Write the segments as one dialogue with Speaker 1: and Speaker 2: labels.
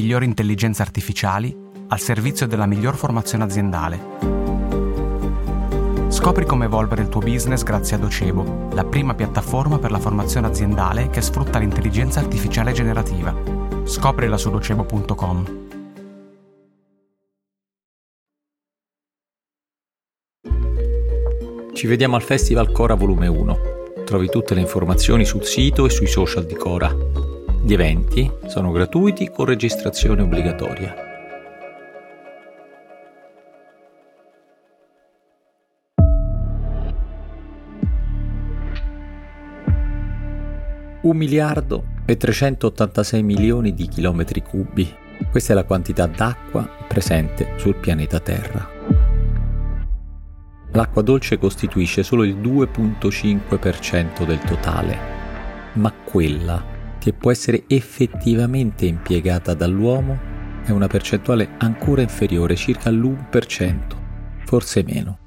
Speaker 1: migliori intelligenze artificiali al servizio della miglior formazione aziendale. Scopri come evolvere il tuo business grazie a Docebo, la prima piattaforma per la formazione aziendale che sfrutta l'intelligenza artificiale generativa. Scoprila su docebo.com.
Speaker 2: Ci vediamo al Festival Cora Volume 1. Trovi tutte le informazioni sul sito e sui social di Cora. Gli eventi sono gratuiti con registrazione obbligatoria. Un miliardo e 386 milioni di chilometri cubi. Questa è la quantità d'acqua presente sul pianeta Terra. L'acqua dolce costituisce solo il 2.5% del totale, ma quella che può essere effettivamente impiegata dall'uomo è una percentuale ancora inferiore, circa l'1%, forse meno.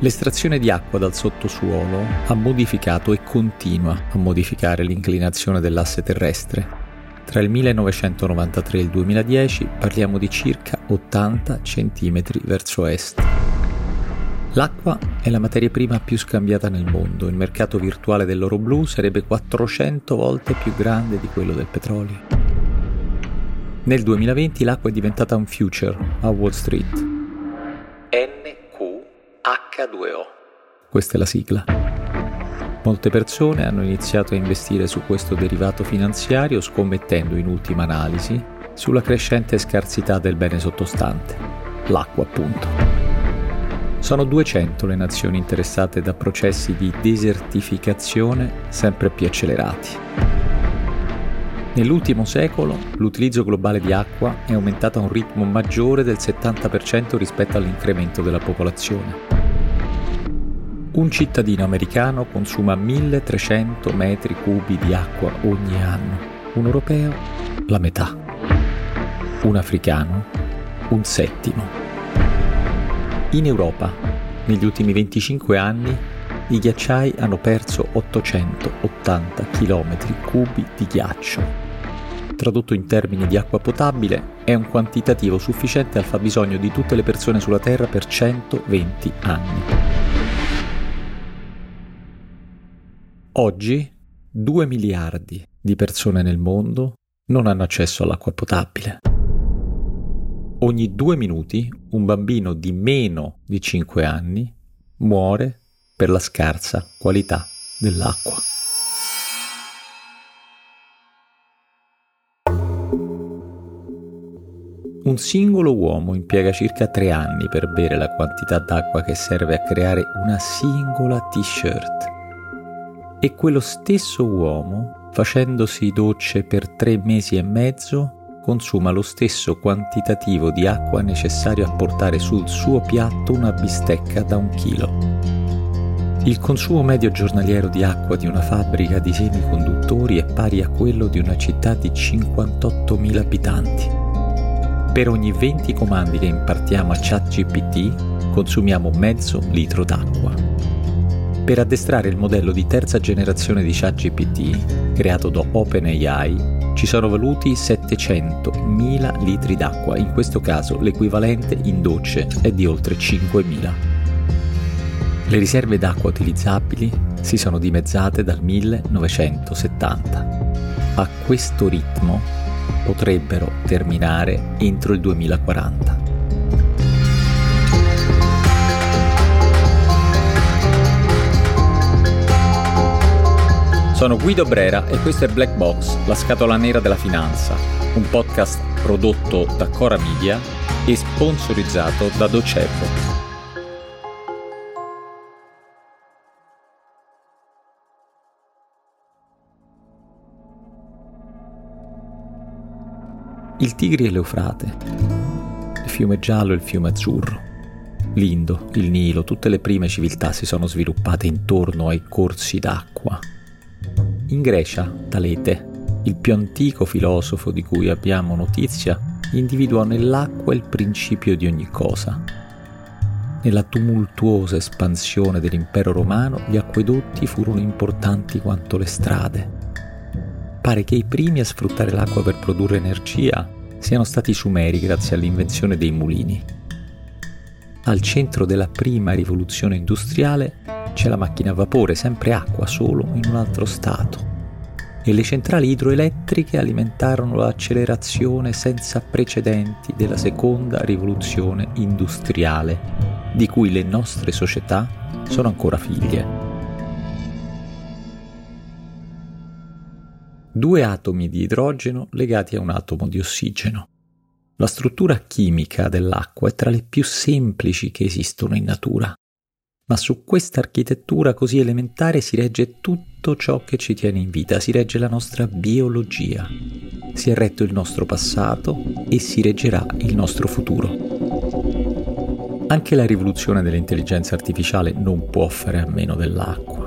Speaker 2: L'estrazione di acqua dal sottosuolo ha modificato e continua a modificare l'inclinazione dell'asse terrestre. Tra il 1993 e il 2010 parliamo di circa 80 cm verso est. L'acqua è la materia prima più scambiata nel mondo. Il mercato virtuale dell'oro blu sarebbe 400 volte più grande di quello del petrolio. Nel 2020 l'acqua è diventata un future a Wall Street. NQH2O. Questa è la sigla. Molte persone hanno iniziato a investire su questo derivato finanziario scommettendo in ultima analisi sulla crescente scarsità del bene sottostante, l'acqua appunto. Sono 200 le nazioni interessate da processi di desertificazione sempre più accelerati. Nell'ultimo secolo l'utilizzo globale di acqua è aumentato a un ritmo maggiore del 70% rispetto all'incremento della popolazione. Un cittadino americano consuma 1300 metri cubi di acqua ogni anno, un europeo la metà, un africano un settimo. In Europa, negli ultimi 25 anni, i ghiacciai hanno perso 880 km cubi di ghiaccio. Tradotto in termini di acqua potabile, è un quantitativo sufficiente al fabbisogno di tutte le persone sulla Terra per 120 anni. Oggi 2 miliardi di persone nel mondo non hanno accesso all'acqua potabile ogni due minuti un bambino di meno di 5 anni muore per la scarsa qualità dell'acqua. Un singolo uomo impiega circa tre anni per bere la quantità d'acqua che serve a creare una singola t-shirt. E quello stesso uomo, facendosi docce per tre mesi e mezzo, consuma lo stesso quantitativo di acqua necessario a portare sul suo piatto una bistecca da un chilo. Il consumo medio giornaliero di acqua di una fabbrica di semiconduttori è pari a quello di una città di 58.000 abitanti. Per ogni 20 comandi che impartiamo a ChatGPT consumiamo mezzo litro d'acqua. Per addestrare il modello di terza generazione di ChatGPT, creato da OpenAI, ci sono voluti 700.000 litri d'acqua, in questo caso l'equivalente in docce è di oltre 5.000. Le riserve d'acqua utilizzabili si sono dimezzate dal 1970. A questo ritmo potrebbero terminare entro il 2040. Sono Guido Brera e questo è Black Box, la scatola nera della finanza, un podcast prodotto da Cora Media e sponsorizzato da Docebo. Il Tigri e l'Eufrate, il fiume giallo e il fiume azzurro, l'Indo, il Nilo, tutte le prime civiltà si sono sviluppate intorno ai corsi d'acqua in Grecia, Talete, il più antico filosofo di cui abbiamo notizia, individuò nell'acqua il principio di ogni cosa. Nella tumultuosa espansione dell'impero romano gli acquedotti furono importanti quanto le strade. pare che i primi a sfruttare l'acqua per produrre energia siano stati i Sumeri grazie all'invenzione dei mulini. Al centro della prima rivoluzione industriale c'è la macchina a vapore, sempre acqua, solo in un altro stato. E le centrali idroelettriche alimentarono l'accelerazione senza precedenti della seconda rivoluzione industriale, di cui le nostre società sono ancora figlie. due atomi di idrogeno legati a un atomo di ossigeno. La struttura chimica dell'acqua è tra le più semplici che esistono in natura, ma su questa architettura così elementare si regge tutto ciò che ci tiene in vita, si regge la nostra biologia, si è retto il nostro passato e si reggerà il nostro futuro. Anche la rivoluzione dell'intelligenza artificiale non può fare a meno dell'acqua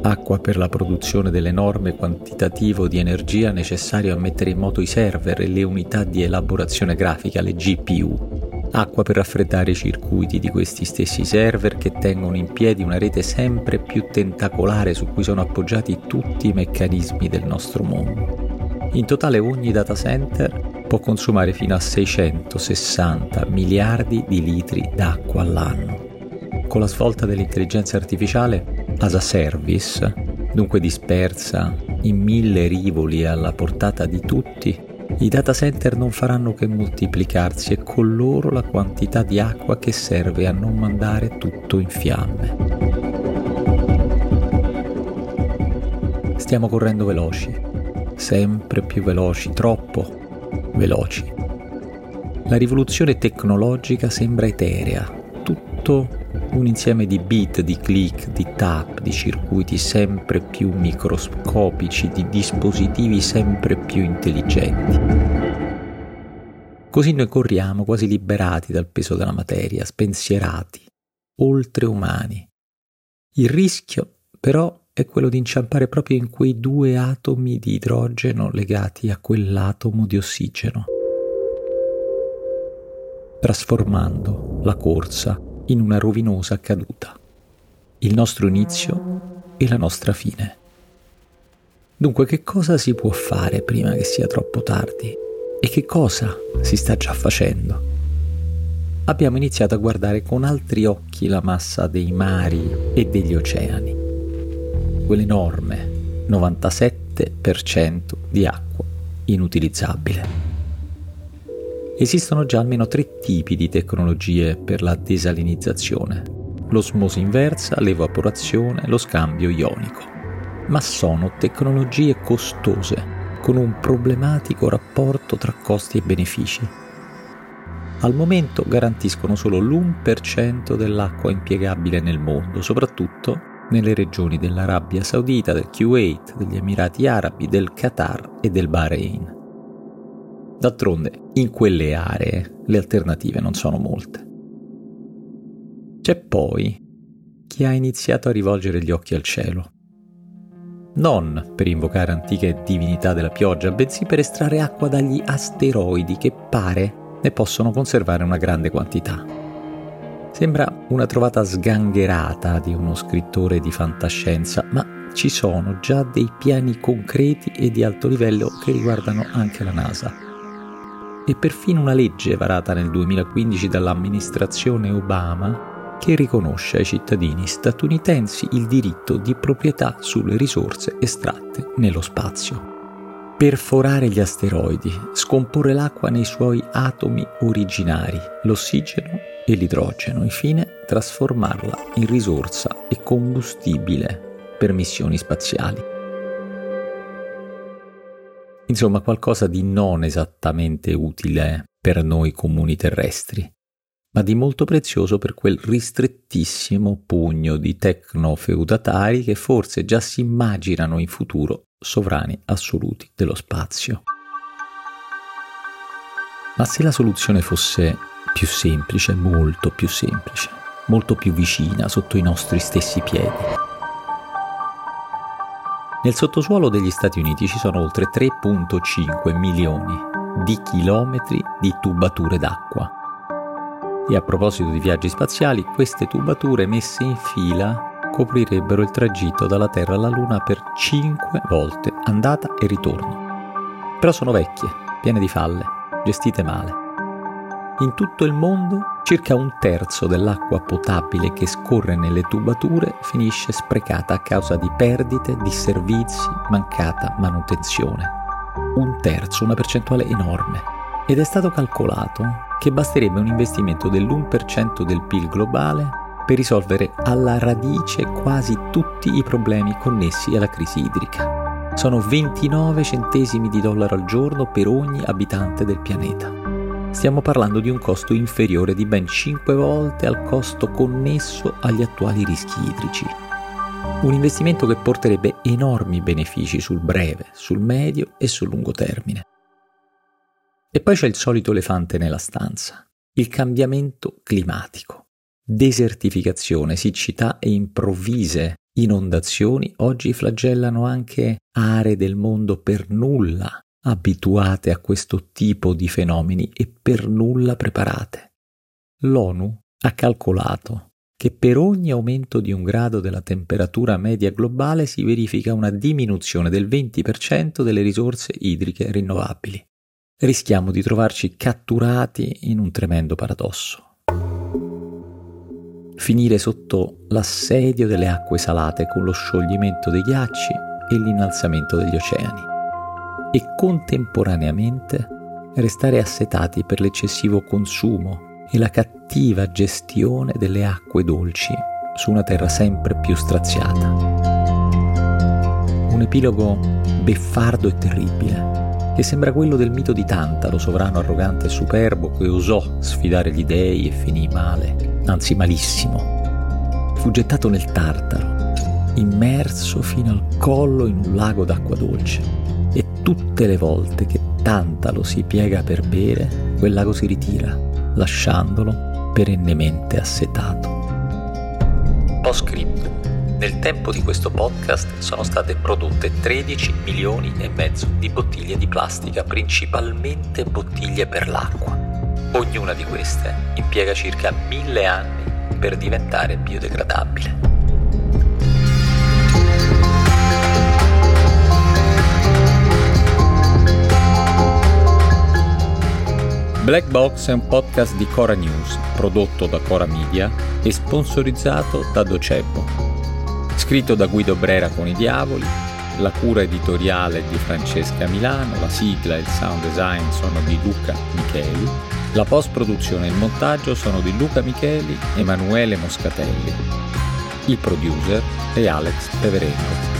Speaker 2: acqua per la produzione dell'enorme quantitativo di energia necessario a mettere in moto i server e le unità di elaborazione grafica, le GPU, acqua per raffreddare i circuiti di questi stessi server che tengono in piedi una rete sempre più tentacolare su cui sono appoggiati tutti i meccanismi del nostro mondo. In totale ogni data center può consumare fino a 660 miliardi di litri d'acqua all'anno. Con la svolta dell'intelligenza artificiale as a service, dunque dispersa in mille rivoli alla portata di tutti, i data center non faranno che moltiplicarsi e con loro la quantità di acqua che serve a non mandare tutto in fiamme. Stiamo correndo veloci, sempre più veloci, troppo veloci. La rivoluzione tecnologica sembra eterea, tutto un insieme di bit, di click, di tap, di circuiti sempre più microscopici, di dispositivi sempre più intelligenti. Così noi corriamo quasi liberati dal peso della materia, spensierati, oltreumani. Il rischio, però, è quello di inciampare proprio in quei due atomi di idrogeno legati a quell'atomo di ossigeno, trasformando la corsa in una rovinosa caduta. Il nostro inizio e la nostra fine. Dunque che cosa si può fare prima che sia troppo tardi? E che cosa si sta già facendo? Abbiamo iniziato a guardare con altri occhi la massa dei mari e degli oceani. Quell'enorme 97% di acqua inutilizzabile. Esistono già almeno tre tipi di tecnologie per la desalinizzazione. L'osmosi inversa, l'evaporazione, lo scambio ionico. Ma sono tecnologie costose, con un problematico rapporto tra costi e benefici. Al momento garantiscono solo l'1% dell'acqua impiegabile nel mondo, soprattutto nelle regioni dell'Arabia Saudita, del Kuwait, degli Emirati Arabi, del Qatar e del Bahrain. D'altronde, in quelle aree le alternative non sono molte. C'è poi chi ha iniziato a rivolgere gli occhi al cielo. Non per invocare antiche divinità della pioggia, bensì per estrarre acqua dagli asteroidi che pare ne possono conservare una grande quantità. Sembra una trovata sgangherata di uno scrittore di fantascienza, ma ci sono già dei piani concreti e di alto livello che riguardano anche la NASA e perfino una legge varata nel 2015 dall'amministrazione Obama che riconosce ai cittadini statunitensi il diritto di proprietà sulle risorse estratte nello spazio. Perforare gli asteroidi, scomporre l'acqua nei suoi atomi originari, l'ossigeno e l'idrogeno, infine trasformarla in risorsa e combustibile per missioni spaziali. Insomma, qualcosa di non esattamente utile per noi comuni terrestri, ma di molto prezioso per quel ristrettissimo pugno di tecnofeudatari che forse già si immaginano in futuro sovrani assoluti dello spazio. Ma se la soluzione fosse più semplice, molto più semplice, molto più vicina, sotto i nostri stessi piedi, nel sottosuolo degli Stati Uniti ci sono oltre 3.5 milioni di chilometri di tubature d'acqua. E a proposito di viaggi spaziali, queste tubature messe in fila coprirebbero il tragitto dalla Terra alla Luna per 5 volte, andata e ritorno. Però sono vecchie, piene di falle, gestite male. In tutto il mondo circa un terzo dell'acqua potabile che scorre nelle tubature finisce sprecata a causa di perdite, disservizi, mancata manutenzione. Un terzo, una percentuale enorme. Ed è stato calcolato che basterebbe un investimento dell'1% del PIL globale per risolvere alla radice quasi tutti i problemi connessi alla crisi idrica. Sono 29 centesimi di dollaro al giorno per ogni abitante del pianeta stiamo parlando di un costo inferiore di ben 5 volte al costo connesso agli attuali rischi idrici. Un investimento che porterebbe enormi benefici sul breve, sul medio e sul lungo termine. E poi c'è il solito elefante nella stanza, il cambiamento climatico. Desertificazione, siccità e improvvise inondazioni oggi flagellano anche aree del mondo per nulla abituate a questo tipo di fenomeni e per nulla preparate. L'ONU ha calcolato che per ogni aumento di un grado della temperatura media globale si verifica una diminuzione del 20% delle risorse idriche rinnovabili. Rischiamo di trovarci catturati in un tremendo paradosso. Finire sotto l'assedio delle acque salate con lo scioglimento dei ghiacci e l'innalzamento degli oceani e contemporaneamente restare assetati per l'eccessivo consumo e la cattiva gestione delle acque dolci su una terra sempre più straziata. Un epilogo beffardo e terribile, che sembra quello del mito di Tantalo, sovrano arrogante e superbo, che osò sfidare gli dei e finì male, anzi malissimo. Fu gettato nel Tartaro, immerso fino al collo in un lago d'acqua dolce tutte le volte che Tantalo si piega per bere, quel lago si ritira, lasciandolo perennemente assetato. Post Nel tempo di questo podcast sono state prodotte 13 milioni e mezzo di bottiglie di plastica, principalmente bottiglie per l'acqua. Ognuna di queste impiega circa mille anni per diventare biodegradabile. Black Box è un podcast di Cora News, prodotto da Cora Media e sponsorizzato da Docebo. Scritto da Guido Brera con i Diavoli, la cura editoriale di Francesca Milano, la sigla e il sound design sono di Luca Micheli, la post-produzione e il montaggio sono di Luca Micheli e Emanuele Moscatelli. Il producer è Alex Peverengo.